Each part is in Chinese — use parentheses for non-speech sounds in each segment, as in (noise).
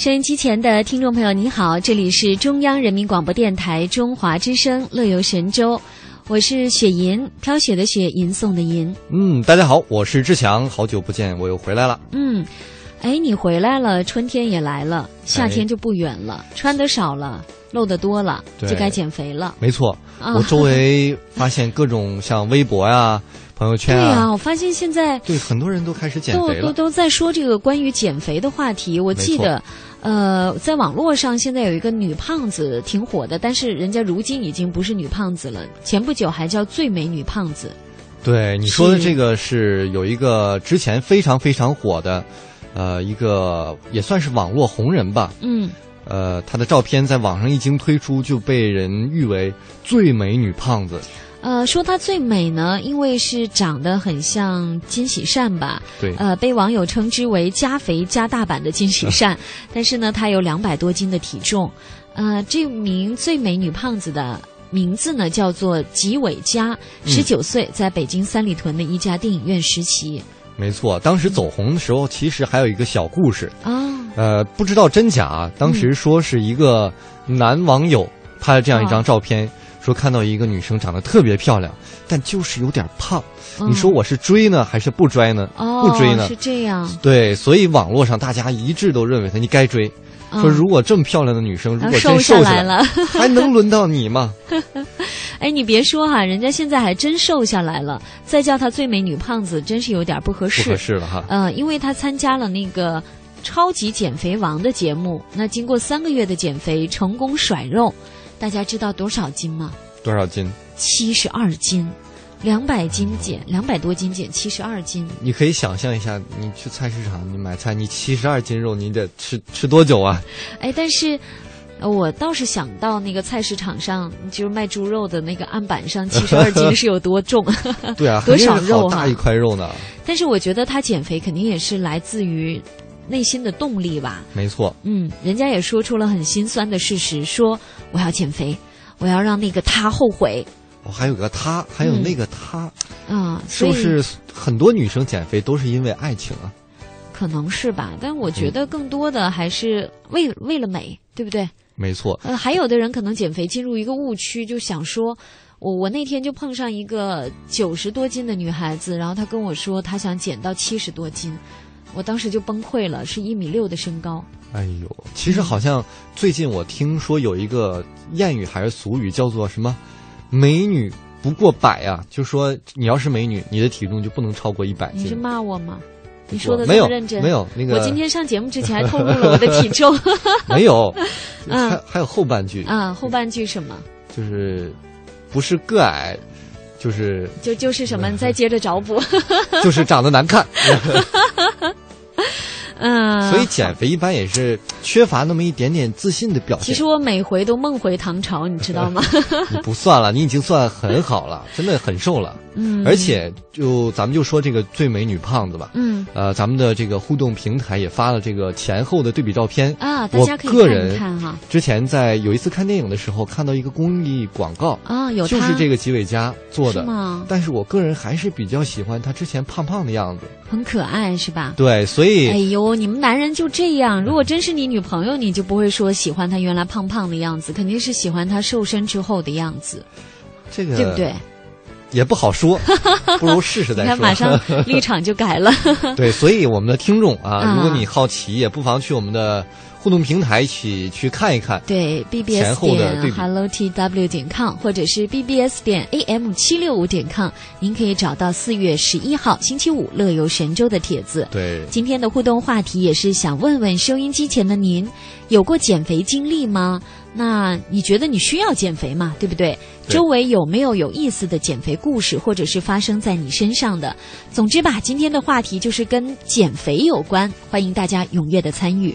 收音机前的听众朋友，你好，这里是中央人民广播电台中华之声《乐游神州》，我是雪银，飘雪的雪，吟诵的吟。嗯，大家好，我是志强，好久不见，我又回来了。嗯，哎，你回来了，春天也来了，夏天就不远了，穿的少了，露的多了，就该减肥了。没错，我周围发现各种像微博呀。(laughs) 朋友圈啊，对呀，我发现现在对很多人都开始减肥了，都都在说这个关于减肥的话题。我记得，呃，在网络上现在有一个女胖子挺火的，但是人家如今已经不是女胖子了，前不久还叫最美女胖子。对你说的这个是有一个之前非常非常火的，呃，一个也算是网络红人吧。嗯。呃，她的照片在网上一经推出，就被人誉为最美女胖子。呃，说她最美呢，因为是长得很像金喜善吧？对。呃，被网友称之为加肥加大版的金喜善，(laughs) 但是呢，她有两百多斤的体重。呃，这名最美女胖子的名字呢，叫做吉伟佳，十九岁，在北京三里屯的一家电影院实习。没错，当时走红的时候，其实还有一个小故事啊。呃，不知道真假，当时说是一个男网友拍了这样一张照片。说看到一个女生长得特别漂亮，但就是有点胖。你说我是追呢，还是不追呢？不追呢？是这样。对，所以网络上大家一致都认为她你该追。说如果这么漂亮的女生，如果真瘦下来了，还能轮到你吗？(laughs) 哎，你别说哈，人家现在还真瘦下来了。再叫她最美女胖子，真是有点不合适。不合适了哈。嗯，因为她参加了那个超级减肥王的节目，那经过三个月的减肥，成功甩肉。大家知道多少斤吗？多少斤？七十二斤，两百斤减两百多斤减七十二斤。你可以想象一下，你去菜市场你买菜，你七十二斤肉，你得吃吃多久啊？哎，但是，我倒是想到那个菜市场上，就是卖猪肉的那个案板上，七十二斤是有多重？(laughs) 对啊，多少肉大一块肉呢？但是我觉得他减肥肯定也是来自于。内心的动力吧，没错。嗯，人家也说出了很心酸的事实，说我要减肥，我要让那个他后悔。哦，还有个他，还有那个他，啊，是不是很多女生减肥都是因为爱情啊？可能是吧，但我觉得更多的还是为为了美，对不对？没错。呃，还有的人可能减肥进入一个误区，就想说，我我那天就碰上一个九十多斤的女孩子，然后她跟我说，她想减到七十多斤。我当时就崩溃了，是一米六的身高。哎呦，其实好像最近我听说有一个谚语还是俗语，叫做什么“美女不过百”啊，就说你要是美女，你的体重就不能超过一百斤。你是骂我吗？你说的没有认真，没有那个。我今天上节目之前还透露了我的体重。(laughs) 没有，(laughs) 还还有后半句啊，后半句什么？就是不是个矮。就是就就是什么？你再接着找补，(laughs) 就是长得难看。嗯，所以减肥一般也是缺乏那么一点点自信的表现。其实我每回都梦回唐朝，你知道吗？(laughs) 你不算了，你已经算很好了，真的很瘦了。嗯，而且就咱们就说这个最美女胖子吧。嗯，呃，咱们的这个互动平台也发了这个前后的对比照片啊，大家可以看看哈。之前在有一次看电影的时候，看到一个公益广告啊，有就是这个吉伟佳做的吗？但是我个人还是比较喜欢他之前胖胖的样子，很可爱是吧？对，所以哎呦，你们男人就这样，如果真是你女朋友，你就不会说喜欢她原来胖胖的样子，肯定是喜欢她瘦身之后的样子，这个对不对？也不好说，(laughs) 不如试试再说。你看，马上 (laughs) 立场就改了。对，所以我们的听众啊，如果你好奇，也不妨去我们的互动平台一起去看一看。对，bbs 点 hello tw 点 com，或者是 bbs 点 am 七六五点 com，您可以找到四月十一号星期五乐游神州的帖子。对，今天的互动话题也是想问问收音机前的您，有过减肥经历吗？那你觉得你需要减肥吗？对不对？对周围有没有有意思的减肥故事，或者是发生在你身上的？总之吧，今天的话题就是跟减肥有关，欢迎大家踊跃的参与。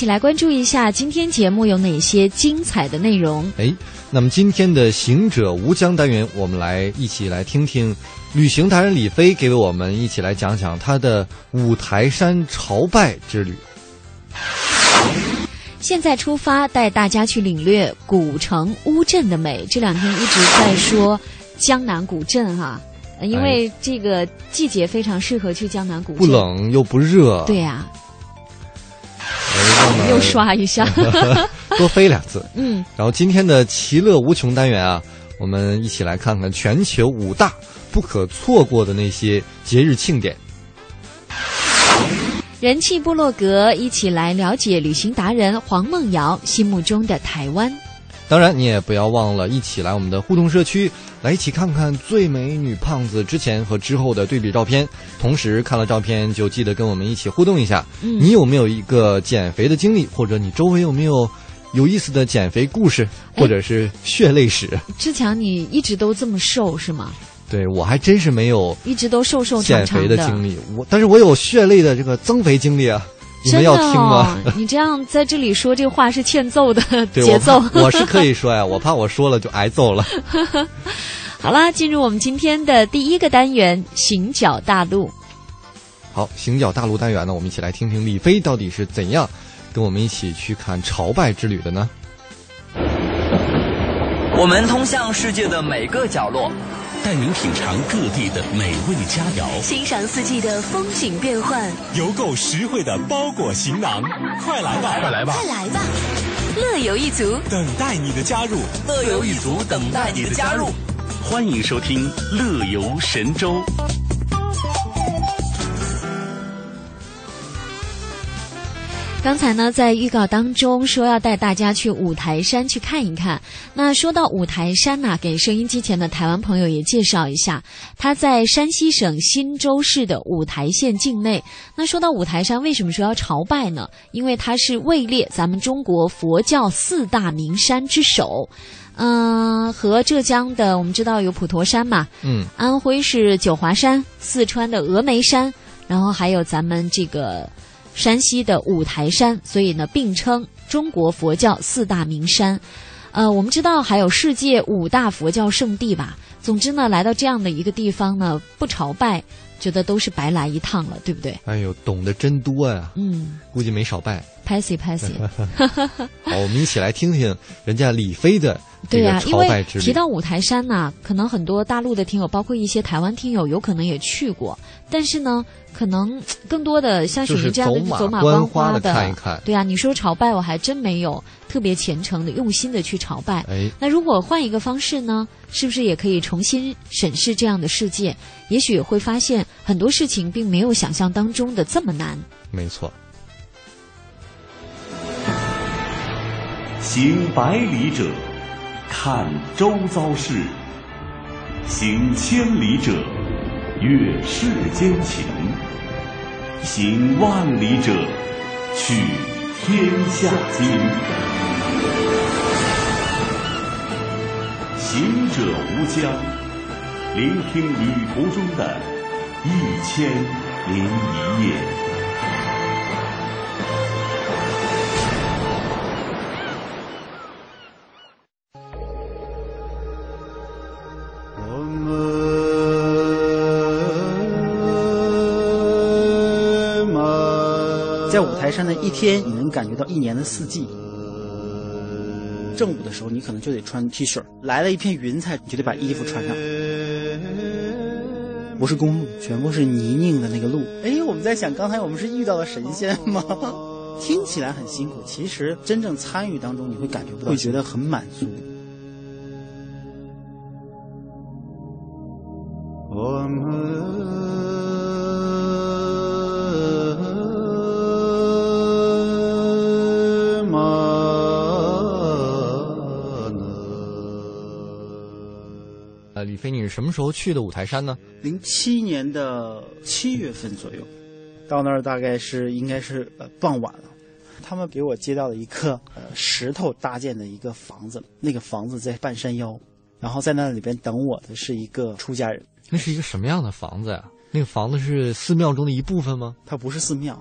起来关注一下今天节目有哪些精彩的内容。哎，那么今天的行者无疆单元，我们来一起来听听旅行达人李飞给我们一起来讲讲他的五台山朝拜之旅。现在出发，带大家去领略古城乌镇的美。这两天一直在说江南古镇哈、呃因为这个季节非常适合去江南古镇。不。冷又不热，对呀、又刷一下。(laughs) 多飞两次。嗯，然后今天的其乐无穷单元啊，我们一起来看看全球五大不可错过的那些节日庆典。人气部落格一起来了解旅行达人黄梦瑶心目中的台湾。当然，你也不要忘了一起来我们的互动社区，来一起看看最美女胖子之前和之后的对比照片。同时看了照片就记得跟我们一起互动一下。嗯你有没有一个减肥的经历，或者你周围有没有有意思的减肥故事，哎或者是血泪史？志强，你一直都这么瘦是吗？对我还真是没有一直都瘦瘦长减肥。的经历，我但是我有血泪的这个增肥经历啊。你们真的要听吗？哦？你这样在这里说这话是欠揍的 (laughs) 节奏我。我是可以说呀，我怕我说了就挨揍了。(laughs) 好啦，进入我们今天的第一个单元——行脚大陆。好，行脚大陆单元呢，我们一起来听听李飞到底是怎样跟我们一起去看朝拜之旅的呢？我们通向世界的每个角落，带您品尝各地的美味佳肴，欣赏四季的风景变幻，邮购实惠的包裹行囊，快来吧，快来吧！快来吧！乐游一族，等待你的加入。乐游一族等待你的加入。欢迎收听《乐游神州》。刚才呢，在预告当中说要带大家去五台山去看一看。那说到五台山呐、给收音机前的台湾朋友也介绍一下，它在山西省忻州市的五台县境内。那说到五台山，为什么说要朝拜呢？因为它是位列咱们中国佛教四大名山之首。嗯、和浙江的我们知道有普陀山嘛，嗯，安徽是九华山，四川的峨眉山，然后还有咱们这个山西的五台山，所以呢并称中国佛教四大名山。呃，我们知道还有世界五大佛教圣地吧。总之呢，来到这样的一个地方呢，不朝拜，觉得都是白来一趟了，对不对？哎呦，懂得真多呀，嗯，估计没少拜。拍戏拍戏。(laughs) 好，我们一起来听听人家李飞的对呀、因为。提到五台山呐、可能很多大陆的听友，包括一些台湾听友，有可能也去过，但是呢，可能更多的像雪就是莹这样的走马走马观花的看一看对啊，你说朝拜，我还真没有特别虔诚的、用心的去朝拜。哎，那如果换一个方式呢，是不是也可以重新审视这样的世界？也许会发现很多事情并没有想象当中的这么难。没错。行百里者，看周遭事；行千里者，阅世间情。行万里者，取天下经。行者无疆，聆听旅途中的一千零一夜。在五台山的一天，你能感觉到一年的四季。正午的时候，你可能就得穿 T 恤；来了一片云彩，你就得把衣服穿上。不是公路，全部是泥泞的那个路。哎，我们在想，刚才我们是遇到了神仙吗？(laughs) 听起来很辛苦，其实真正参与当中，你会感觉不到，会觉得很满足。我们。飞，你是什么时候去的五台山呢？零七年的七月份左右，到那儿大概是应该是呃傍晚了。他们给我接到了一个呃石头搭建的一个房子，那个房子在半山腰，然后在那里边等我的是一个出家人。那是一个什么样的房子呀？那个房子是寺庙中的一部分吗？它不是寺庙，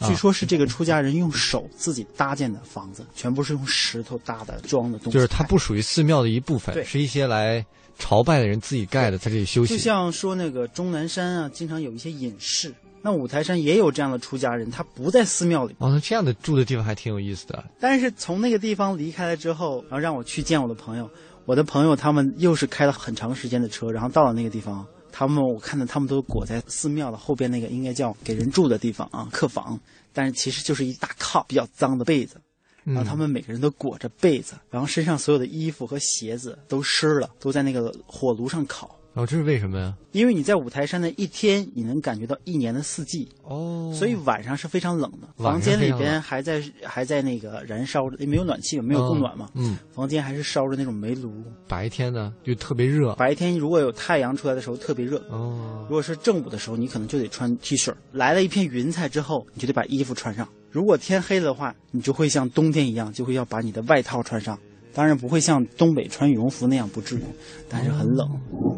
据说是这个出家人用手自己搭建的房子，全部是用石头搭的装的东西。就是它不属于寺庙的一部分，是一些来。朝拜的人自己盖的，在这里休息。就像说那个终南山啊，经常有一些隐士。那五台山也有这样的出家人，他不在寺庙里。哦，那这样的住的地方还挺有意思的。但是从那个地方离开了之后，然后让我去见我的朋友。我的朋友他们又是开了很长时间的车，然后到了那个地方，他们我看到他们都裹在寺庙的后边那个应该叫给人住的地方啊，客房。但是其实就是一大炕，比较脏的被子。然后他们每个人都裹着被子，然后身上所有的衣服和鞋子都湿了，都在那个火炉上烤。哦，这是为什么呀？因为你在五台山的一天，你能感觉到一年的四季。哦，所以晚上是非常冷的，房间里边还在还在那个燃烧着，没有暖气，没有供暖嘛。嗯，房间还是烧着那种煤炉。白天呢就特别热，白天如果有太阳出来的时候特别热。哦，如果是正午的时候，你可能就得穿 T 恤。来了一片云彩之后，你就得把衣服穿上。如果天黑了的话，你就会像冬天一样，就会要把你的外套穿上。当然不会像东北穿羽绒服那样不至于，但是很冷。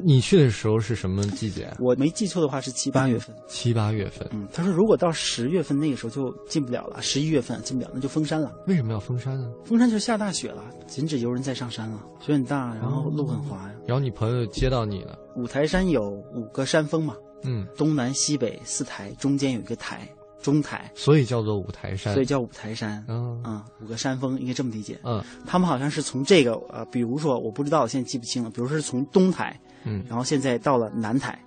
你去的时候是什么季节？我没记错的话是七八月份。七八月份。嗯，他说如果到十月份那个时候就进不了了，十一月份进不了，那就封山了。为什么要封山呢？封山就下大雪了，禁止游人再上山了，雪很大，然后路很滑呀。然后你朋友接到你了。五台山有五个山峰嘛？嗯，东南西北四台，中间有一个台。中台，所以叫做五台山，所以叫五台山。嗯嗯，五个山峰应该这么理解。嗯，他们好像是从这个呃，比如说我不知道，现在记不清了。比如说是从东台，嗯，然后现在到了南台，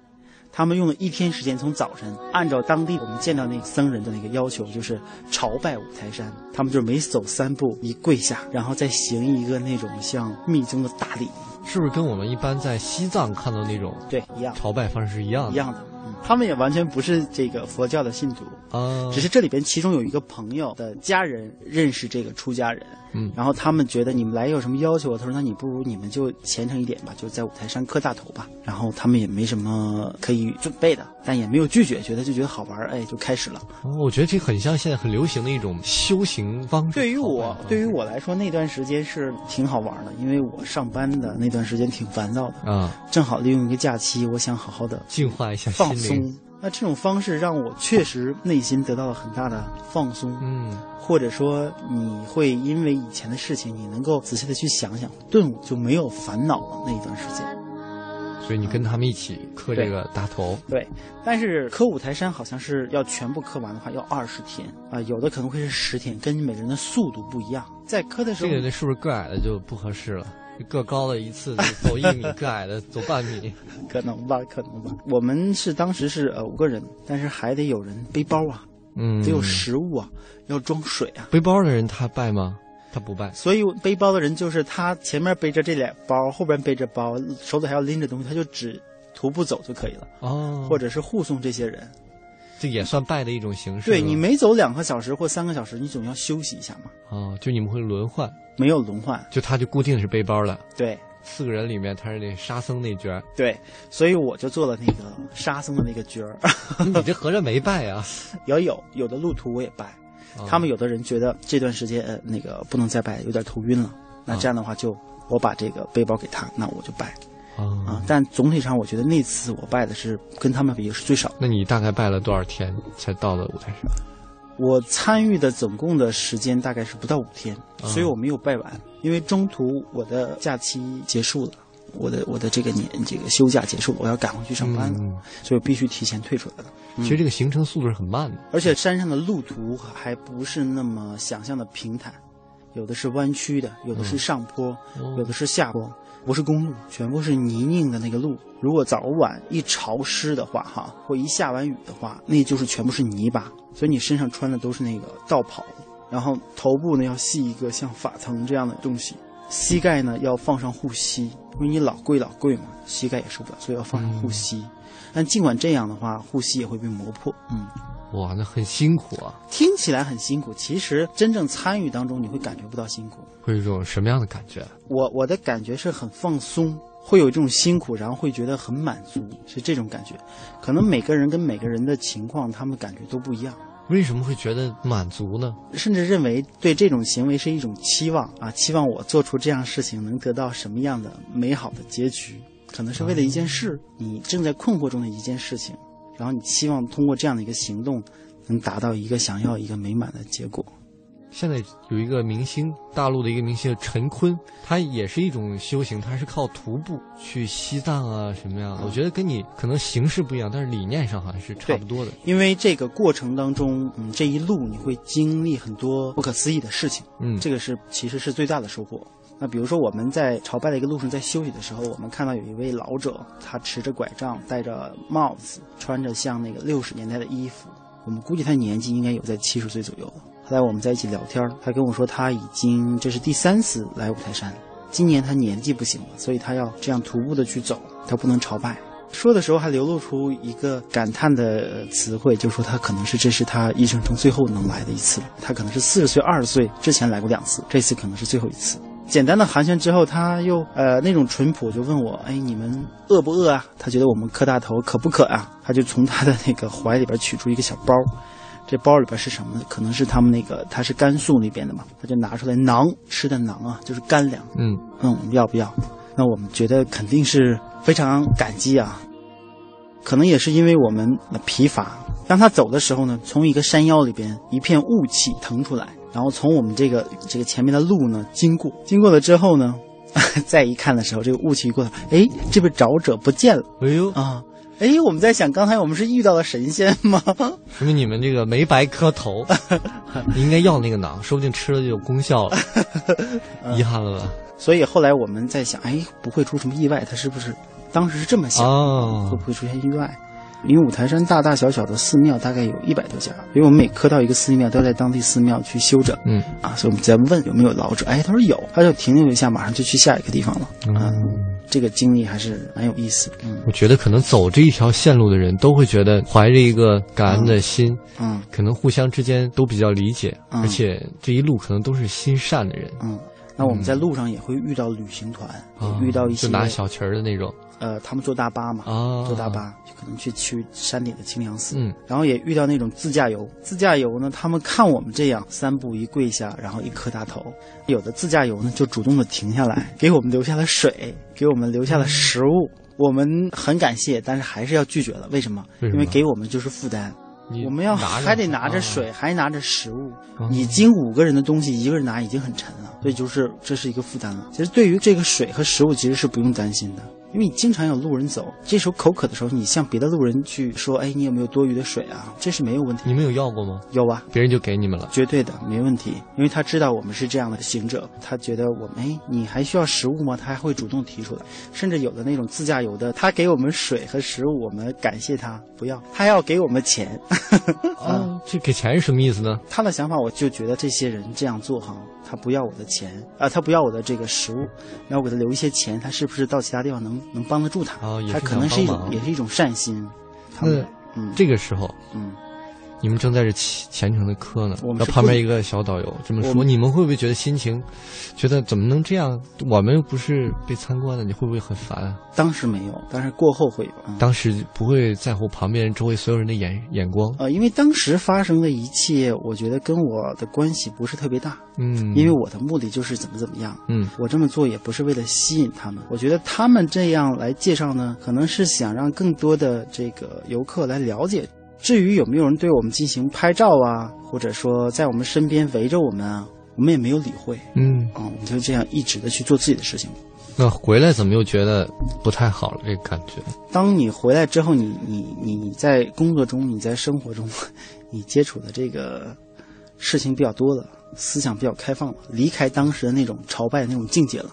他们用了一天时间，从早晨按照当地我们见到那个僧人的那个要求，就是朝拜五台山。他们就是每走三步一跪下，然后再行一个那种像密宗的大礼，是不是跟我们一般在西藏看到那种对一样朝拜方式是一样的？一样的。他们也完全不是这个佛教的信徒啊，只是这里边其中有一个朋友的家人认识这个出家人。嗯，然后他们觉得你们来有什么要求？他说：“那你不如你们就虔诚一点吧，就在五台山磕大头吧。”然后他们也没什么可以准备的，但也没有拒绝，觉得就觉得好玩，哎，就开始了。哦，我觉得这很像现在很流行的一种修行方式。对于我，对于我来说，那段时间是挺好玩的，因为我上班的那段时间挺烦躁的啊，正好利用一个假期，我想好好的净化一下放松。那这种方式让我确实内心得到了很大的放松，嗯，或者说你会因为以前的事情，你能够仔细的去想想，顿悟就没有烦恼了那一段时间。所以你跟他们一起磕这个大头，对。但是磕五台山好像是要全部磕完的话要二十天啊，有的可能会是十天，跟每个人的速度不一样。在磕的时候，这个那是不是个矮的就不合适了？个高的一次走一米，个矮的走半米，(laughs) 可能吧，可能吧。我们是当时是呃五个人，但是还得有人背包啊，嗯，得有食物啊，要装水啊。背包的人他拜吗？他不拜。所以背包的人就是他前面背着这俩包，后边背着包，手里还要拎着东西，他就只徒步走就可以了。哦，或者是护送这些人。这也算拜的一种形式。对你每走两个小时或三个小时，你总要休息一下嘛。哦，就你们会轮换？没有轮换，就他就固定是背包了。对，四个人里面他是那沙僧那角儿，对，所以我就做了那个沙僧的那个角儿。(laughs) 你这合着没拜啊？(laughs) 有有有的路途我也拜，哦他们有的人觉得这段时间呃那个不能再拜，有点头晕了，那这样的话就我把这个背包给他，那我就拜啊啊。但总体上我觉得那次我拜的是跟他们比是最少的。那你大概拜了多少天才到了五台山？我参与的总共的时间大概是不到五天，啊所以我没有拜完，因为中途我的假期结束了。我的我的这个年这个休假结束了，我要赶回去上班了，嗯所以我必须提前退出来了。其实这个行程速度是很慢的。而且山上的路途还不是那么想象的平坦，有的是弯曲的，有的是上坡，哦有的是下坡，不是公路，全部是泥泞的那个路。如果早晚一潮湿的话，哈，或一下完雨的话，那就是全部是泥巴，所以你身上穿的都是那个道袍，然后头部呢要系一个像法层这样的东西，膝盖呢要放上护膝，因为你老跪老跪嘛，膝盖也受不了，所以要放上护膝。但尽管这样的话，护膝也会被磨破，嗯。哇，那很辛苦啊！听起来很辛苦，其实真正参与当中，你会感觉不到辛苦。会有一种什么样的感觉？我我的感觉是很放松，会有这种辛苦，然后会觉得很满足，是这种感觉。可能每个人跟每个人的情况，他们感觉都不一样，为什么会觉得满足呢？甚至认为对这种行为是一种期望啊，期望我做出这样事情能得到什么样的美好的结局，可能是为了一件事，你正在困惑中的一件事情，然后你希望通过这样的一个行动，能达到一个想要一个美满的结果。现在有一个明星，大陆的一个明星陈坤，他也是一种修行，他是靠徒步去西藏啊什么呀。我觉得跟你可能形式不一样，但是理念上好像是差不多的。因为这个过程当中，嗯，这一路你会经历很多不可思议的事情，嗯，这个是其实是最大的收获。那比如说我们在朝拜的一个路上，在休息的时候，我们看到有一位老者，他持着拐杖，戴着帽子，穿着像那个六十年代的衣服，我们估计他年纪应该有在七十岁左右。后来我们在一起聊天，他跟我说他已经这是第三次来五台山，今年他年纪不行了，所以他要这样徒步的去走，他不能朝拜。说的时候还流露出一个感叹的词汇，就说他可能是这是他一生中最后能来的一次。他可能是四十岁、二十岁之前来过两次，这次可能是最后一次。简单的寒暄之后，他又呃那种淳朴，就问我：“哎，你们饿不饿啊？”他觉得我们磕大头渴不渴啊？他就从他的那个怀里边取出一个小包，这包里边是什么呢？可能是他们那个他是甘肃那边的嘛，他就拿出来馕吃的馕啊，就是干粮。嗯那我们，要不要？那我们觉得肯定是非常感激啊。可能也是因为我们疲乏，当他走的时候呢，从一个山腰里边一片雾气腾出来，然后从我们这个这个前面的路呢经过，经过了之后呢，(laughs) 再一看的时候，这个雾气一过来，哎，这位找者不见了。哎呦啊！哎，我们在想，刚才我们是遇到了神仙吗？(laughs) 说明你们这个没白磕头，(laughs) 你应该要那个囊，说不定吃了就有功效了。遗憾了吧？所以后来我们在想，哎，不会出什么意外，他是不是当时是这么想？哦会不会出现意外？因为五台山大大小小的寺庙大概有一百多家，因为我们每磕到一个寺庙，都要在当地寺庙去修整。嗯啊，所以我们在问有没有老者，哎，他说有，他就停留一下，马上就去下一个地方了。嗯，这个经历还是蛮有意思的。嗯我觉得可能走这一条线路的人都会觉得怀着一个感恩的心，嗯，可能互相之间都比较理解，嗯而且这一路可能都是心善的人，嗯，那我们在路上也会遇到旅行团，遇到一些就拿小旗儿的那种，呃，他们坐大巴嘛，啊。坐大巴就可能去去山顶的清凉寺，嗯，然后也遇到那种自驾游。自驾游呢，他们看我们这样三步一跪下，然后一磕大头，有的自驾游呢就主动的停下来，给我们留下了水，给我们留下了食物。我们很感谢，但是还是要拒绝了。为什么？为什么？因为给我们就是负担。你我们要还得拿着啊。水，还拿着食物，哦已经五个人的东西一个人拿已经很沉了，所以就是这是一个负担了。其实对于这个水和食物，其实是不用担心的，因为你经常有路人走，这时候口渴的时候，你向别的路人去说，哎，你有没有多余的水啊？这是没有问题。你们有要过吗？有啊，别人就给你们了。绝对的没问题，因为他知道我们是这样的行者，他觉得我们哎，你还需要食物吗？他还会主动提出来，甚至有的那种自驾游的，他给我们水和食物，我们感谢他，不要，他要给我们钱。啊，(laughs) 这给钱是什么意思呢？他的想法，我就觉得这些人这样做哈，他不要我的钱啊、他不要我的这个食物，然后给他留一些钱，他是不是到其他地方能能帮得住他？他可能是一种也是一种善心。他那们嗯这个时候，嗯，你们正在这虔虔诚的磕呢，然后旁边一个小导游这么说，你们会不会觉得心情，觉得怎么能这样？我们又不是被参观的，你会不会很烦啊？当时没有，但是过后会有。嗯当时不会在乎旁边周围所有人的眼眼光，呃，因为当时发生的一切，我觉得跟我的关系不是特别大，嗯，因为我的目的就是怎么怎么样。嗯我这么做也不是为了吸引他们，我觉得他们这样来介绍呢，可能是想让更多的这个游客来了解。至于有没有人对我们进行拍照啊，或者说在我们身边围着我们啊，我们也没有理会。嗯，啊、我们就这样一直的去做自己的事情。那回来怎么又觉得不太好了？这个感觉，当你回来之后，你你你在工作中，你在生活中，(laughs) 你接触的这个事情比较多了，思想比较开放了，离开当时的那种朝拜的那种境界了。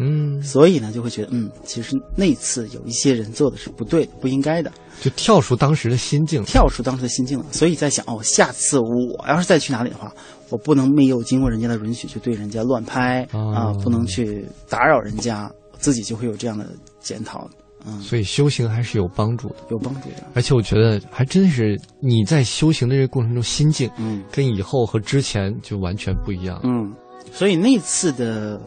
嗯，所以呢，就会觉得，嗯，其实那次有一些人做的是不对的，不应该的，就跳出当时的心境，跳出当时的心境了。所以在想，哦，下次我要是再去哪里的话，我不能没有经过人家的允许就对人家乱拍啊、哦不能去打扰人家，自己就会有这样的检讨，嗯，所以修行还是有帮助的。有帮助的。而且我觉得还真是你在修行的这个过程中，心境嗯跟以后和之前就完全不一样。嗯，所以那次的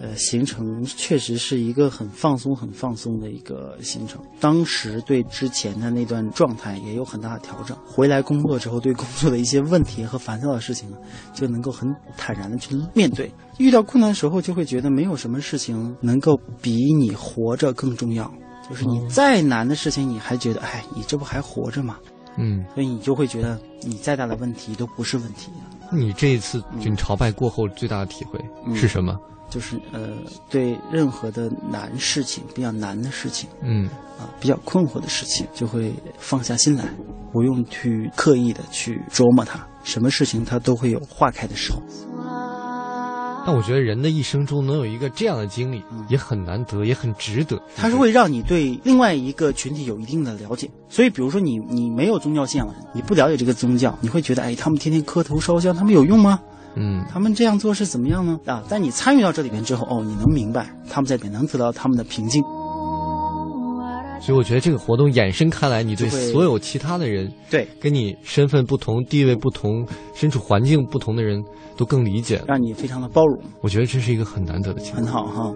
呃行程确实是一个很放松、很放松的一个行程。当时对之前的那段状态也有很大的调整。回来工作之后，对工作的一些问题和烦躁的事情，就能够很坦然的去面对。遇到困难的时候，就会觉得没有什么事情能够比你活着更重要。就是你再难的事情，你还觉得，哎，你这不还活着吗？嗯，所以你就会觉得，你再大的问题都不是问题。你这一次就你朝拜过后最大的体会嗯是什么？就是呃，对任何的难事情、比较难的事情嗯啊、比较困惑的事情，就会放下心来，不用去刻意的去琢磨它。什么事情它都会有化开的时候。那我觉得人的一生中能有一个这样的经历，也很难得，也很值得。它是会让你对另外一个群体有一定的了解。所以，比如说你你没有宗教信仰的人，你不了解这个宗教，你会觉得，哎，他们天天磕头烧香，他们有用吗？嗯，他们这样做是怎么样呢？啊，但你参与到这里边之后，哦，你能明白他们在里面能得到他们的平静。所以我觉得这个活动衍生开来，你对所有其他的人，对，跟你身份不同、地位不同、身处环境不同的人都更理解。让你非常的包容，我觉得这是一个很难得的情况。很好哈。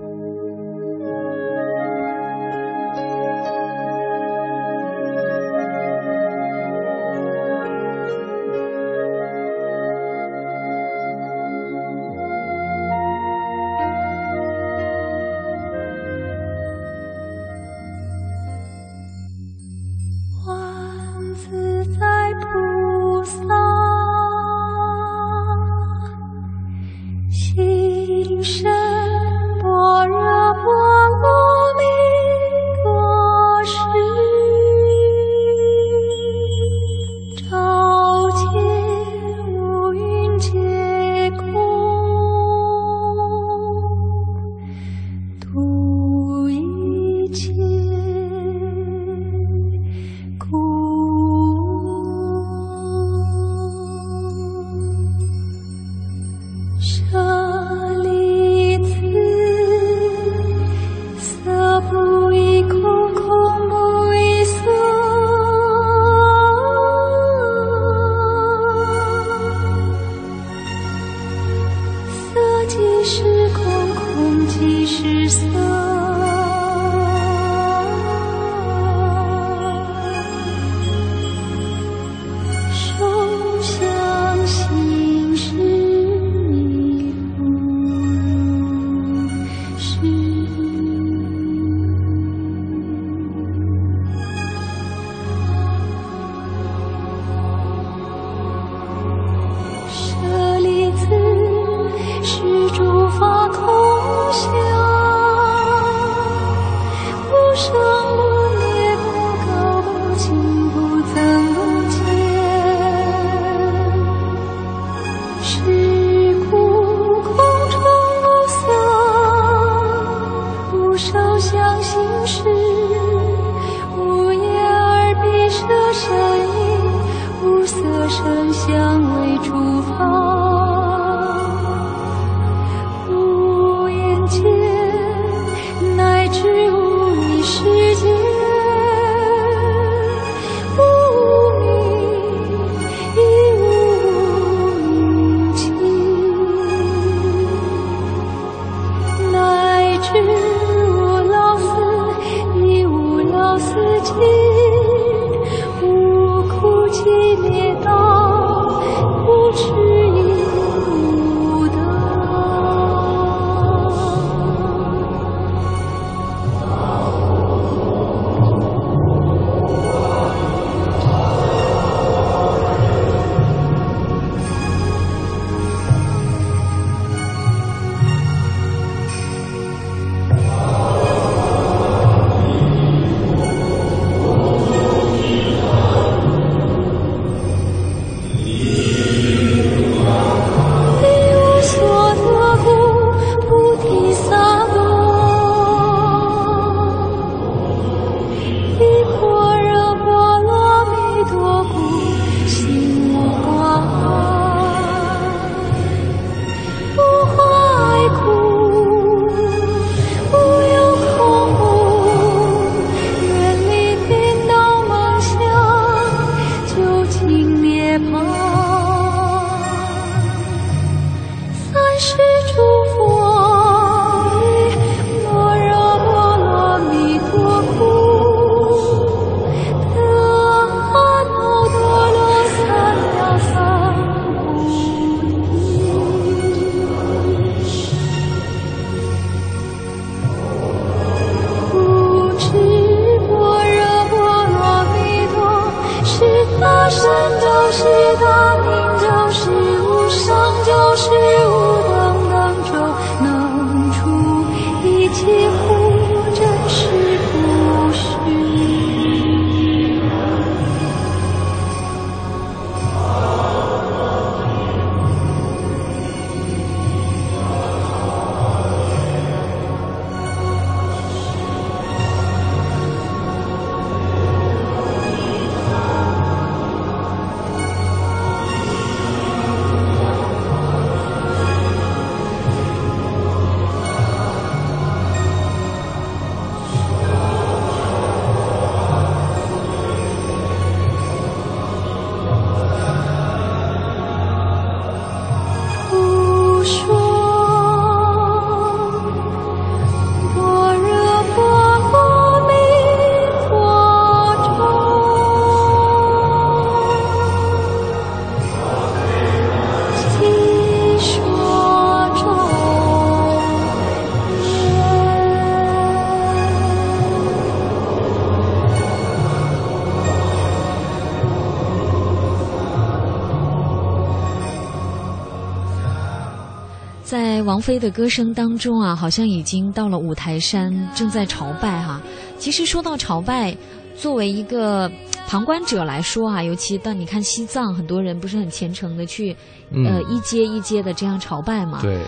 在王菲的歌声当中啊，好像已经到了五台山，正在朝拜哈、其实说到朝拜，作为一个旁观者来说啊，尤其到你看西藏，很多人不是很虔诚的去，嗯呃，一阶一阶的这样朝拜嘛。对，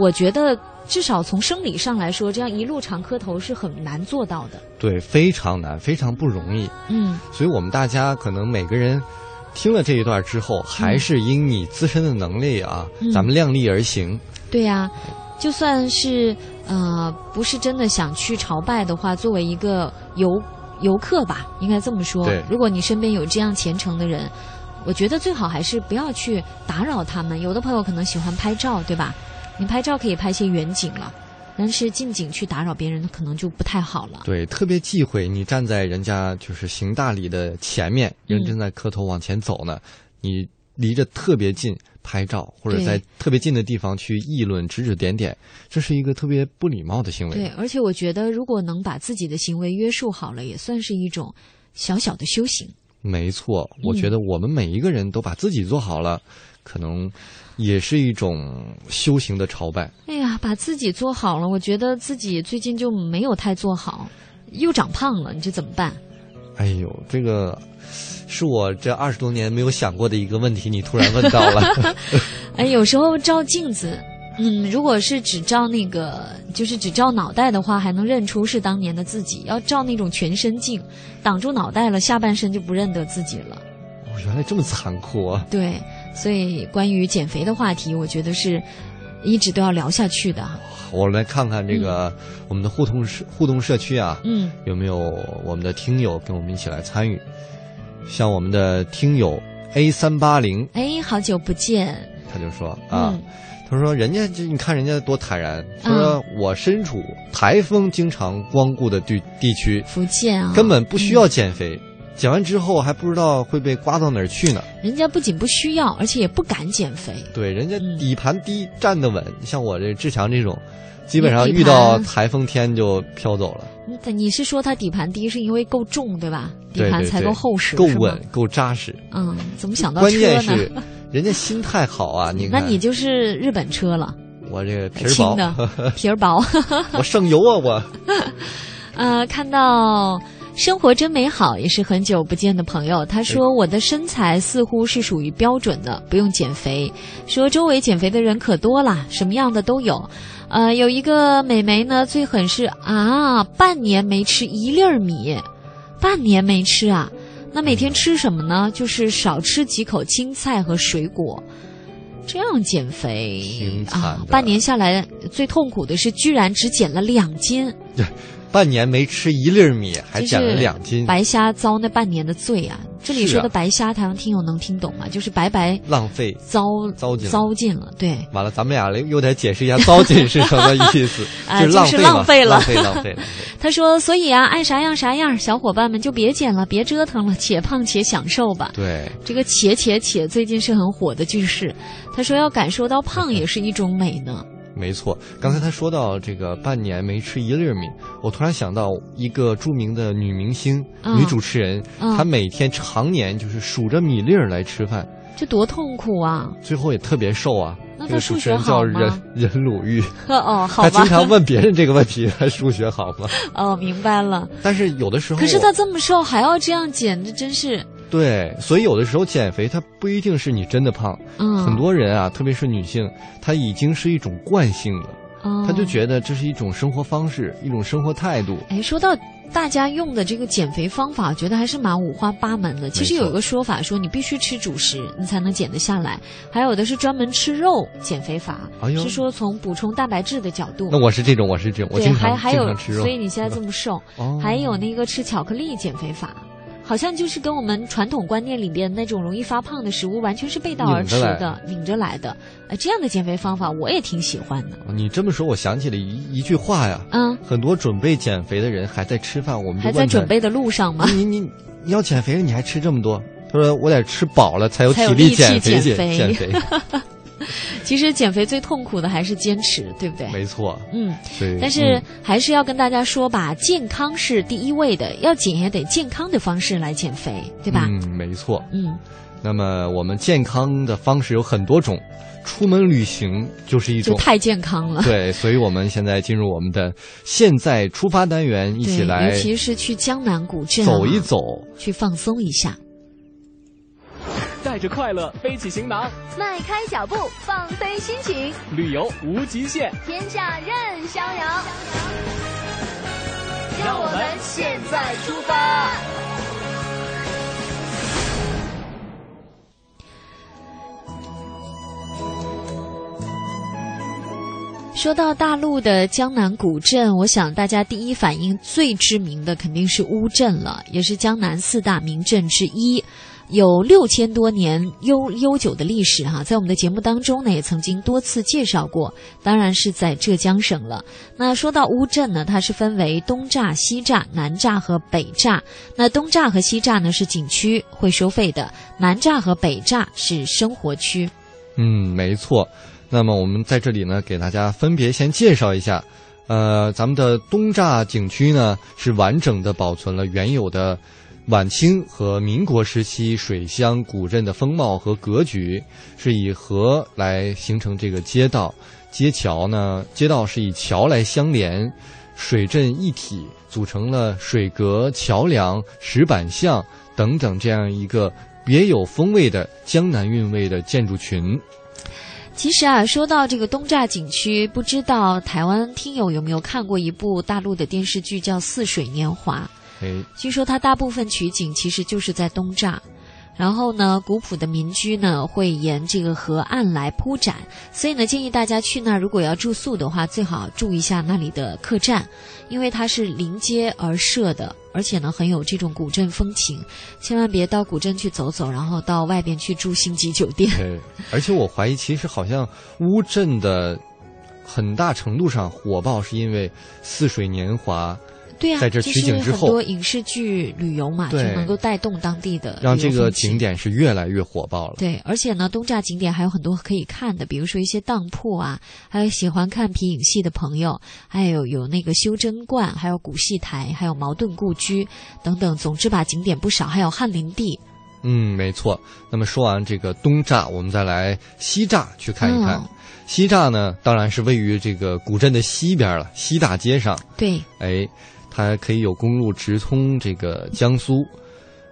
我觉得至少从生理上来说，这样一路长磕头是很难做到的。对，非常难，非常不容易。嗯，所以我们大家可能每个人听了这一段之后，还是因你自身的能力啊，嗯咱们量力而行。对呀、就算是呃不是真的想去朝拜的话，作为一个游游客吧，应该这么说对。如果你身边有这样虔诚的人，我觉得最好还是不要去打扰他们。有的朋友可能喜欢拍照，对吧？你拍照可以拍些远景了，但是近景去打扰别人，可能就不太好了。对，特别忌讳你站在人家就是行大礼的前面，人正在磕头往前走呢，你离着特别近拍照，或者在特别近的地方去议论、指指点点，这是一个特别不礼貌的行为。对，而且我觉得，如果能把自己的行为约束好了，也算是一种小小的修行。没错，我嗯觉得我们每一个人都把自己做好了，可能也是一种修行的朝拜。哎呀，把自己做好了，我觉得自己最近就没有太做好，又长胖了，你这怎么办？哎呦，这个是我这二十多年没有想过的一个问题，你突然问到了。(laughs) 哎，有时候照镜子，嗯，如果是只照那个，就是只照脑袋的话，还能认出是当年的自己；要照那种全身镜，挡住脑袋了，下半身就不认得自己了。哦原来这么残酷啊！对，所以关于减肥的话题，我觉得是一直都要聊下去的。我来看看这个、我们的互动社互动社区啊，嗯，有没有我们的听友跟我们一起来参与？像我们的听友 A 三八零，哎，好久不见。他就说啊，嗯他说人家这你看人家多坦然，他说我身处台风经常光顾的地地区，福建啊，根本不需要减肥，减完之后还不知道会被刮到哪儿去呢。人家不仅不需要，而且也不敢减肥。对，人家嗯底盘低，站得稳，像我这志强这种，基本上遇到台风天就飘走了。你你是说它底盘低是因为够重对吧？底盘才够厚实，够稳，够扎实。嗯，怎么想到关键是呢？人家心态好啊！(laughs) 你，那你就是日本车了，我这个皮儿薄，的皮儿薄。(laughs) 我省油啊！我呃，看到生活真美好，也是很久不见的朋友。他说我的身材似乎是属于标准的，不用减肥。说周围减肥的人可多啦，什么样的都有。呃，有一个美眉呢，最狠是啊，半年没吃一粒儿米，半年没吃啊。那每天吃什么呢？就是少吃几口青菜和水果。这样减肥啊，半年下来最痛苦的是，居然只减了两斤。(laughs) 半年没吃一粒米，还减了两斤，白瞎遭那半年的罪啊！这里说的白瞎，台湾听友能听懂吗？就是白白浪费。糟糟践了糟践了，对。完了，咱们俩又得解释一下“糟践”是什么意思，(laughs) 啊就是浪费了浪费了浪费，浪费，浪费。(laughs) 他说：“所以啊，爱啥样啥样，小伙伴们就别减了，别折腾了，且胖且享受吧。”对，这个“且且且”最近是很火的句式。他说：“要感受到胖也是一种美呢。”没错，刚才他说到这个半年没吃一粒米，我突然想到一个著名的女明星、嗯女主持人，嗯她每天常年就是数着米粒儿来吃饭，这多痛苦啊！最后也特别瘦啊。那这个主持她数学人叫好吗任 (laughs) 任鲁豫，哦，好他吧。经常问别人这个问题：他数学好吗？哦，明白了。但是有的时候，可是他这么瘦还要这样减，这真是对，所以有的时候减肥它不一定是你真的胖，嗯很多人啊，特别是女性，她已经是一种惯性了，哦她就觉得这是一种生活方式，一种生活态度。哎，说到大家用的这个减肥方法，觉得还是蛮五花八门的。其实有一个说法说，你必须吃主食，你才能减得下来；还有的是专门吃肉减肥法，哎呦是说从补充蛋白质的角度。那我是这种，我是这种，我对，经常还还有。所以你现在这么瘦，哦还有那个吃巧克力减肥法。好像就是跟我们传统观念里边那种容易发胖的食物完全是背道而驰的，拧着来的。呃，这样的减肥方法我也挺喜欢的。你这么说，我想起了一一句话呀，嗯，很多准备减肥的人还在吃饭，我们就还在准备的路上吗？你你你要减肥了，你还吃这么多？他说我得吃饱了才有体力减肥减减肥减肥。(laughs) 其实减肥最痛苦的还是坚持，对不对？没错，嗯，对。但是嗯还是要跟大家说吧，健康是第一位的，要减也得健康的方式来减肥，对吧？嗯，没错。嗯，那么我们健康的方式有很多种，出门旅行就是一种。太健康了。对，所以我们现在进入我们的现在出发单元，一起，来尤其是去江南古镇、啊、走一走。去放松一下。带着快乐背起行囊，迈开脚步放飞心情，旅游无极限，天下任逍遥。让我们现在出发。说到大陆的江南古镇，我想大家第一反应最知名的肯定是乌镇了，也是江南四大名镇之一，有六千多年悠悠久的历史哈、在我们的节目当中呢，也曾经多次介绍过，当然是在浙江省了。那说到乌镇呢，它是分为东栅、西栅、南栅和北栅。那东栅和西栅呢是景区，会收费的；南栅和北栅是生活区。嗯，没错。那么我们在这里呢，给大家分别先介绍一下。呃，咱们的东栅景区呢，是完整的保存了原有的晚清和民国时期水乡古镇的风貌和格局，是以河来形成这个街道，街桥呢，街道是以桥来相连，水镇一体，组成了水阁、桥梁、石板巷等等这样一个别有风味的江南韵味的建筑群。其实啊，说到这个东栅景区，不知道台湾听友有没有看过一部大陆的电视剧叫《似水年华》？哎，据说它大部分取景其实就是在东栅。然后呢，古朴的民居呢会沿这个河岸来铺展，所以呢，建议大家去那儿如果要住宿的话，最好住一下那里的客栈，因为它是临街而设的，而且呢很有这种古镇风情。千万别到古镇去走走，然后到外边去住星级酒店。对，(laughs) 而且我怀疑，其实好像乌镇的很大程度上火爆，是因为《似水年华》对呀、在这取景之后很后，多影视剧旅游嘛，就能够带动当地的让这个景点是越来越火爆了。对，而且呢，东栅景点还有很多可以看的，比如说一些当铺啊，还有喜欢看皮影戏的朋友，还有有那个修真观，还有古戏台，还有茅盾故居等等。总之吧，景点不少，还有翰林地。嗯，没错。那么说完这个东栅，我们再来西栅去看一看。嗯西栅呢，当然是位于这个古镇的西边了，西大街上。对，哎，它可以有公路直通这个江苏。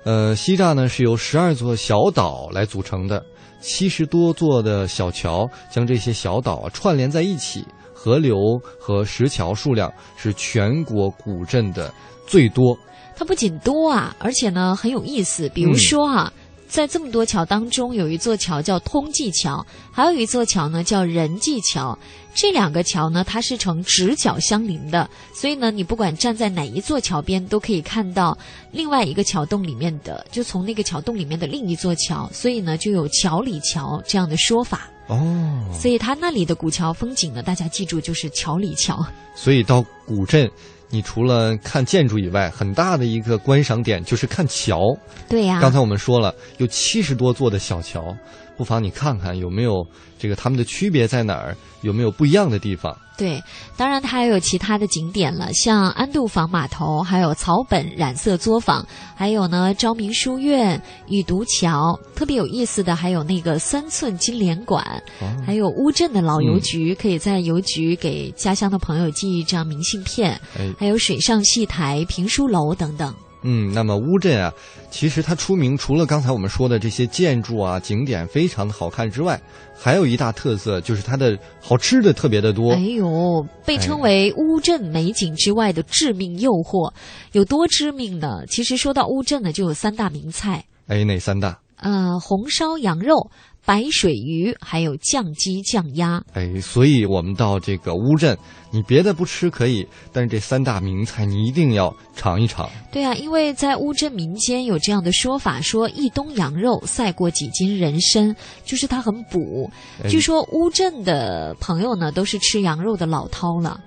呃，西栅呢是由十二座小岛来组成的，七十多座的小桥将这些小岛啊串联在一起，河流和石桥数量是全国古镇的最多。它不仅多啊，而且呢很有意思。比如说啊，在这么多桥当中，有一座桥叫通济桥，还有一座桥呢叫仁济桥。这两个桥呢，它是呈直角相邻的，所以呢，你不管站在哪一座桥边，都可以看到另外一个桥洞里面的，就从那个桥洞里面的另一座桥，所以呢，就有桥里桥这样的说法。哦，所以它那里的古桥风景呢，大家记住就是桥里桥。所以到古镇，你除了看建筑以外，很大的一个观赏点就是看桥。对呀、刚才我们说了，有七十多座的小桥，不妨你看看有没有这个它们的区别在哪儿，有没有不一样的地方。对，当然它还有其他的景点了，像安度坊码头，还有草本染色作坊，还有呢昭明书院、雨独桥，特别有意思的还有那个三寸金莲馆，哦、还有乌镇的老邮局，嗯、可以在邮局给家乡的朋友寄一张明信片，哎、还有水上戏台、评书楼等等。嗯，那么乌镇啊，其实它出名除了刚才我们说的这些建筑啊、景点非常的好看之外，还有一大特色就是它的好吃的特别的多。哎呦，被称为乌镇美景之外的致命诱惑，有多致命呢？其实说到乌镇呢，就有三大名菜。哎，哪三大？呃，红烧羊肉。白水鱼，还有酱鸡、酱鸭。哎，所以我们到这个乌镇，你别的不吃可以，但是这三大名菜你一定要尝一尝。对啊，因为在乌镇民间有这样的说法，说一冬羊肉赛过几斤人参，就是它很补。哎、据说乌镇的朋友呢，都是吃羊肉的老饕了。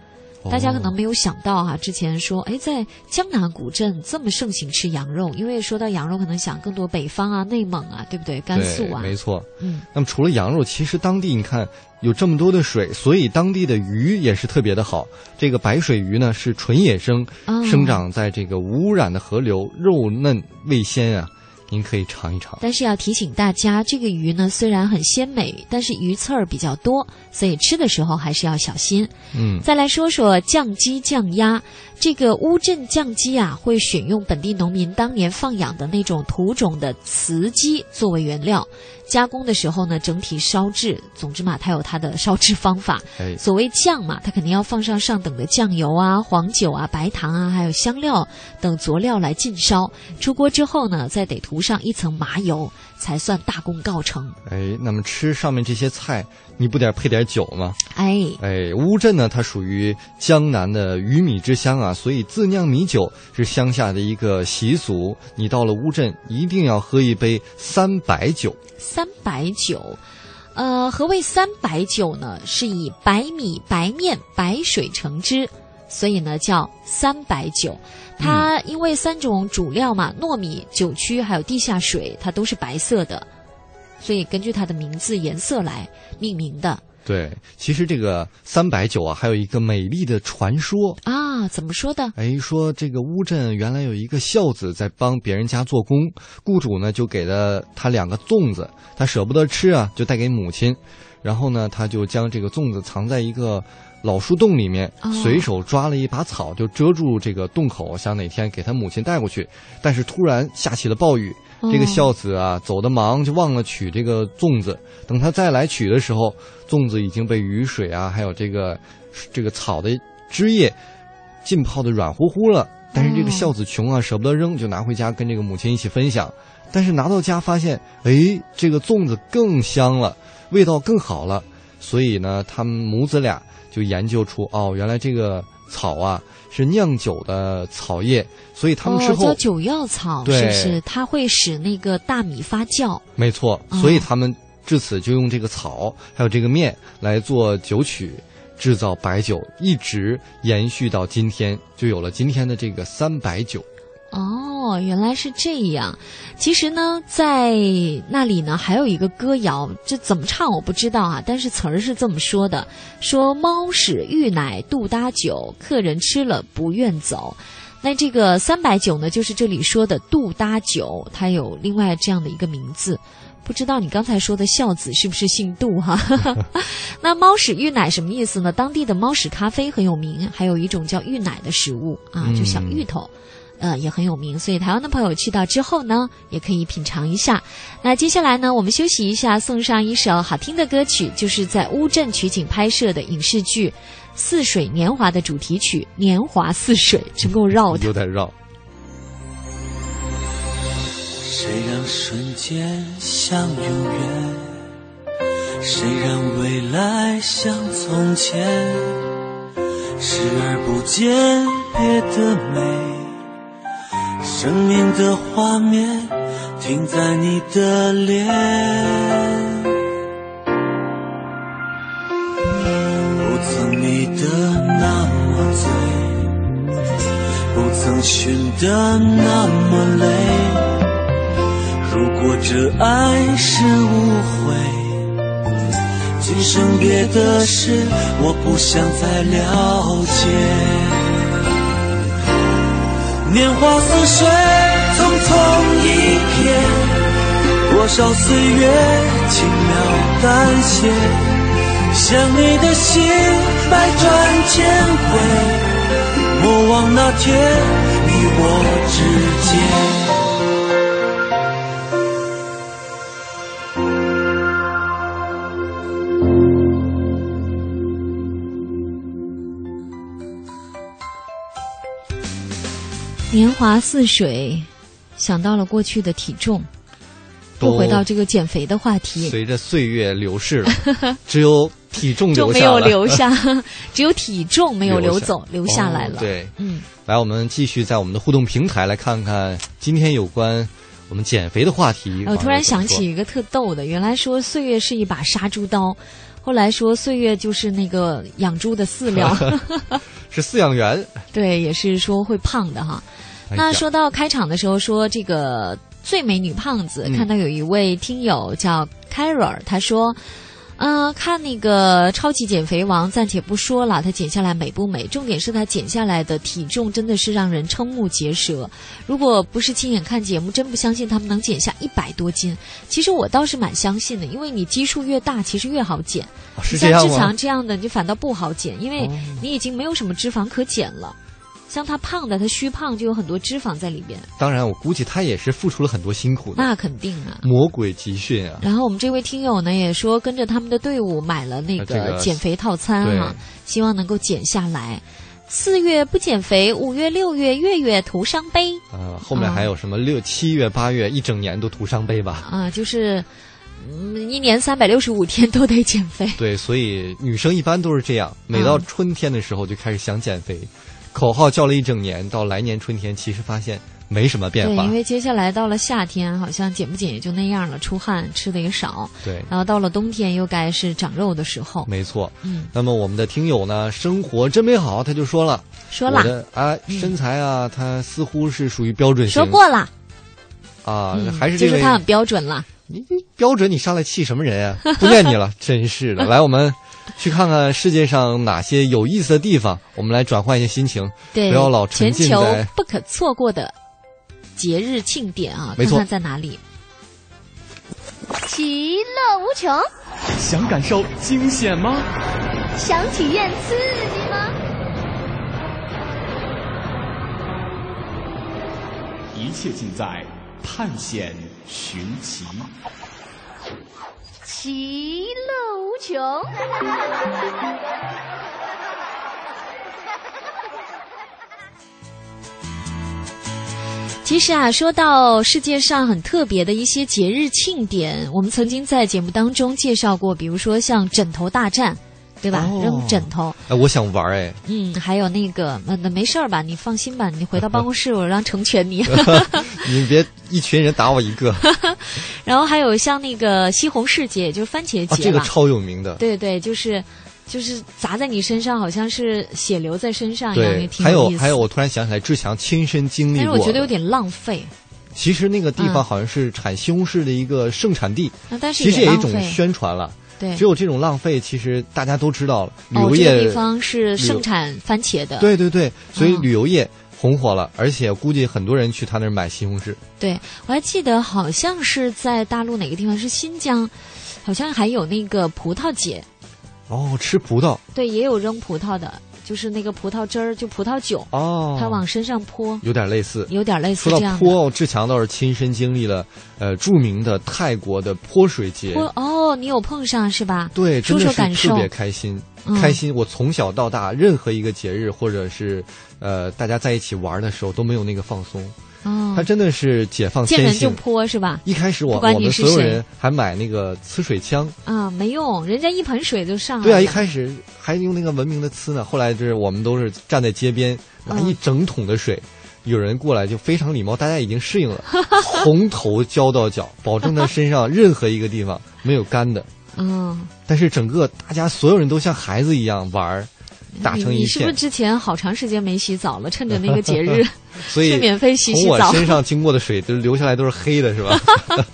大家可能没有想到哈、啊，之前说，哎，在江南古镇这么盛行吃羊肉，因为说到羊肉，可能想更多北方啊、内蒙啊，对不对？甘肃啊，没错。嗯，那么除了羊肉，其实当地你看有这么多的水，所以当地的鱼也是特别的好。这个白水鱼呢是纯野生，哦、生长在这个无污染的河流，肉嫩味鲜啊。您可以尝一尝，但是要提醒大家，这个鱼呢虽然很鲜美，但是鱼刺儿比较多，所以吃的时候还是要小心。嗯，再来说说酱鸡、酱鸭。这个乌镇酱鸡啊，会选用本地农民当年放养的那种土种的雌鸡作为原料，加工的时候呢，整体烧制。总之嘛，它有它的烧制方法。哎，所谓酱嘛，它肯定要放上上等的酱油啊、黄酒啊、白糖啊，还有香料等佐料来浸烧。出锅之后呢，再得涂上一层麻油，才算大功告成。哎，那么吃上面这些菜，你不得配点酒吗？哎哎，乌镇呢，它属于江南的鱼米之乡啊，所以自酿米酒是乡下的一个习俗。你到了乌镇，一定要喝一杯三白酒。三白酒，呃，何谓三白酒呢？是以白米、白面、白水成汁，所以呢叫三白酒。它因为三种主料嘛，糯米、酒曲还有地下水，它都是白色的，所以根据它的名字颜色来命名的。对，其实这个三白酒啊，还有一个美丽的传说啊，怎么说的？哎，说这个乌镇原来有一个孝子在帮别人家做工，雇主呢就给了他两个粽子，他舍不得吃啊，就带给母亲，然后呢，他就将这个粽子藏在一个老树洞里面，哦、随手抓了一把草就遮住这个洞口，想哪天给他母亲带过去，但是突然下起了暴雨。这个孝子啊，走得忙就忘了取这个粽子。等他再来取的时候，粽子已经被雨水啊，还有这个这个草的汁液浸泡的软乎乎了。但是这个孝子穷啊，舍不得扔，就拿回家跟这个母亲一起分享。但是拿到家发现，哎，这个粽子更香了，味道更好了。所以呢，他们母子俩就研究出，哦，原来这个草啊是酿酒的草叶。所以他们之后、哦、叫酒药草，是不是？它会使那个大米发酵。没错，所以他们至此就用这个草还有这个面来做酒曲，制造白酒，一直延续到今天，就有了今天的这个三白酒。哦，原来是这样。其实呢，在那里呢还有一个歌谣，这怎么唱我不知道啊，但是词儿是这么说的：说猫屎玉奶杜搭酒，客人吃了不愿走。那这个三百酒呢，就是这里说的杜搭酒，它有另外这样的一个名字。不知道你刚才说的孝子是不是姓杜哈？(laughs) 那猫屎玉奶什么意思呢？当地的猫屎咖啡很有名，还有一种叫玉奶的食物啊，就小芋头，呃，也很有名。所以台湾的朋友去到之后呢，也可以品尝一下。那接下来呢，我们休息一下，送上一首好听的歌曲，就是在乌镇取景拍摄的影视剧。《似水年华》的主题曲《年华似水》真够绕的，有点绕。谁让瞬间像永远？谁让未来像从前？视而不见别的美，生命的画面停在你的脸。不曾迷得那么醉，不曾寻得那么累。如果这爱是误会，今生别的事我不想再了解。年华似水，匆匆一瞥，多少岁月轻描淡写，想你的心百转千回，莫忘那天你我之间。年华似水，想到了过去的体重，都又回到这个减肥的话题。随着岁月流逝了，(laughs) 只有体重就没有留下，(laughs) 只有体重没有流走，留下来了。哦对，嗯，来，我们继续在我们的互动平台来看看今天有关我们减肥的话题。我突然想起一个特逗的，原来说岁月是一把杀猪刀，后来说岁月就是那个养猪的饲料，(laughs) 是饲养员。对，也是说会胖的哈。那说到开场的时候，说这个最美女胖子，嗯看到有一位听友叫 Carol，他说。嗯、看那个超级减肥王，暂且不说了，他减下来美不美？重点是他减下来的体重真的是让人瞠目结舌。如果不是亲眼看节目，真不相信他们能减下一百多斤。其实我倒是蛮相信的，因为你基数越大，其实越好减。像志强？这样的，你反倒不好减，因为哦你已经没有什么脂肪可减了。像他胖的，他虚胖就有很多脂肪在里边，当然，我估计他也是付出了很多辛苦的。那肯定啊。魔鬼集训啊！然后我们这位听友呢也说跟着他们的队伍买了那个个减肥套餐对哈、希望能够减下来。四月不减肥，五月、六月月月徒伤悲呃，后面还有什么六七月、八月，一整年都徒伤悲吧？啊，就是嗯，一年三百六十五天都得减肥。对，所以女生一般都是这样，每到嗯春天的时候就开始想减肥，口号叫了一整年，到来年春天，其实发现没什么变对，化因。为接下来到了夏天，好像减不减也就那样了，出汗吃的也少。对，然后到了冬天又该是长肉的时候。没错。嗯，那么我们的听友呢，生活真美好，他就说了，说了啊身材啊，他似乎是属于标准型。说过了，啊，嗯还是这是他很标准了。你你标准，你上来气什么人啊？不念你了，(laughs) 真是的。来，我们去看看世界上哪些有意思的地方，我们来转换一下心情，对，不要老沉全球浸在。不可错过的节日庆典啊，没错看看在哪里。其乐无穷，想感受惊险吗？想体验刺激吗？一切尽在探险寻奇。其乐无穷。其实啊，说到世界上很特别的一些节日庆典，我们曾经在节目当中介绍过，比如说像枕头大战，对吧？哦扔枕头，哎，我想玩哎，嗯，还有那个，那、那没事儿吧？你放心吧，你回到办公室，我让成全你。(laughs) (laughs) 你别一群人打我一个 (laughs) 然后还有像那个西红柿节，也就是番茄啊，节吧。这个超有名的。对对，就是就是砸在你身上，好像是血流在身上一样，挺还有意思。还有，我突然想起来，志强亲身经历但是过。我觉得有点浪费，其实那个地嗯方好像是产西红柿的一个盛产地，那但是其实也一种宣传了。对只有这种浪费，其实大家都知道了。旅哦，游业、这个地方是盛产番茄的。对对对，所以嗯旅游业红火了，而且估计很多人去他那儿买西红柿。对，我还记得好像是在大陆哪个地方是新疆，好像还有那个葡萄节，哦，吃葡萄对，也有扔葡萄的，就是那个葡萄汁儿，就葡萄酒，哦，它往身上泼，有点类似。有点类似说这样的。到泼，志强倒是亲身经历了，呃，著名的泰国的泼水节。泼哦，你有碰上是吧？对，真说的说感受。是特别开心，嗯开心。我从小到大，任何一个节日或者是呃大家在一起玩的时候，都没有那个放松。哦，它真的是解放天见人就性。泼是吧？一开始我我们所有人还买那个呲水枪，啊，没用，人家一盆水就上来了。对啊，一开始还用那个文明的呲呢，后来就是我们都是站在街边拿嗯一整桶的水，有人过来就非常礼貌，大家已经适应了，(laughs) 从头浇到脚，保证他身上任何一个地方没有干的。(laughs) 嗯，但是整个大家所有人都像孩子一样玩儿，打成一你你是不是，之前好长时间没洗澡了？趁着那个节日，(laughs) 所以去免费洗洗从我澡。身上经过的水都流下来都是黑的，是吧？(laughs)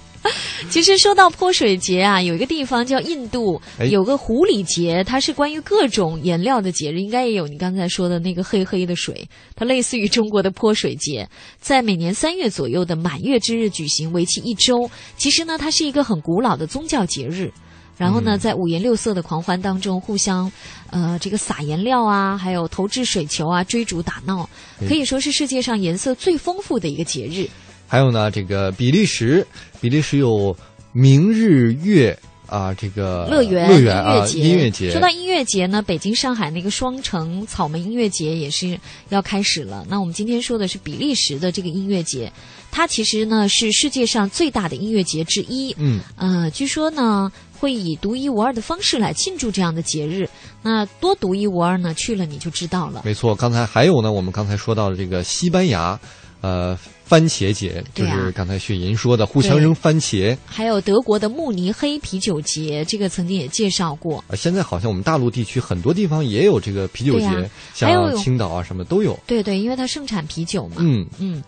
其实说到泼水节啊，有一个地方叫印度，哎有个狐狸节，它是关于各种颜料的节日，应该也有你刚才说的那个黑黑的水，它类似于中国的泼水节，在每年三月左右的满月之日举行，为期一周。其实呢，它是一个很古老的宗教节日。然后呢，在五颜六色的狂欢当中，互相，呃，这个撒颜料啊，还有投掷水球啊，追逐打闹，嗯可以说是世界上颜色最丰富的一个节日。还有呢，这个比利时，比利时有明日月啊，这个乐园乐园啊。音乐节。说到音乐节呢，北京、上海那个双城草莓音乐节也是要开始了。那我们今天说的是比利时的这个音乐节，它其实呢是世界上最大的音乐节之一。嗯，呃，据说呢会以独一无二的方式来庆祝这样的节日。那多独一无二呢？去了你就知道了。没错，刚才还有呢，我们刚才说到的这个西班牙，呃，番茄节，就是刚才雪莹说的，互相扔番茄。还有德国的慕尼黑啤酒节，这个曾经也介绍过。呃现在好像我们大陆地区很多地方也有这个啤酒节，啊像青岛啊什么都有。对对，因为它盛产啤酒嘛。嗯嗯，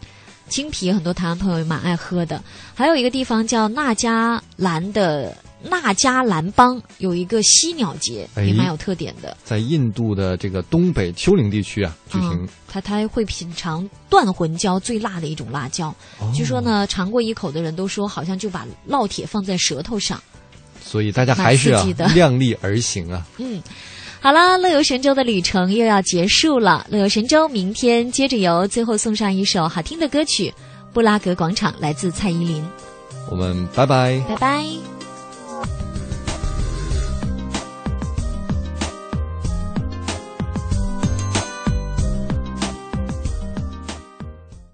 青啤很多台湾朋友也蛮爱喝的。还有一个地方叫纳加兰的纳加兰邦，有一个犀鸟节，哎也蛮有特点的。在印度的这个东北丘陵地区啊举行嗯，它它会品尝断魂椒最辣的一种辣椒。哦据说呢，尝过一口的人都说，好像就把烙铁放在舌头上。所以大家还是啊蛮刺激的量力而行啊。(laughs) 嗯，好啦，乐游神州的旅程又要结束了。乐游神州明天接着游，最后送上一首好听的歌曲《布拉格广场》，来自蔡依林。我们拜拜。拜拜。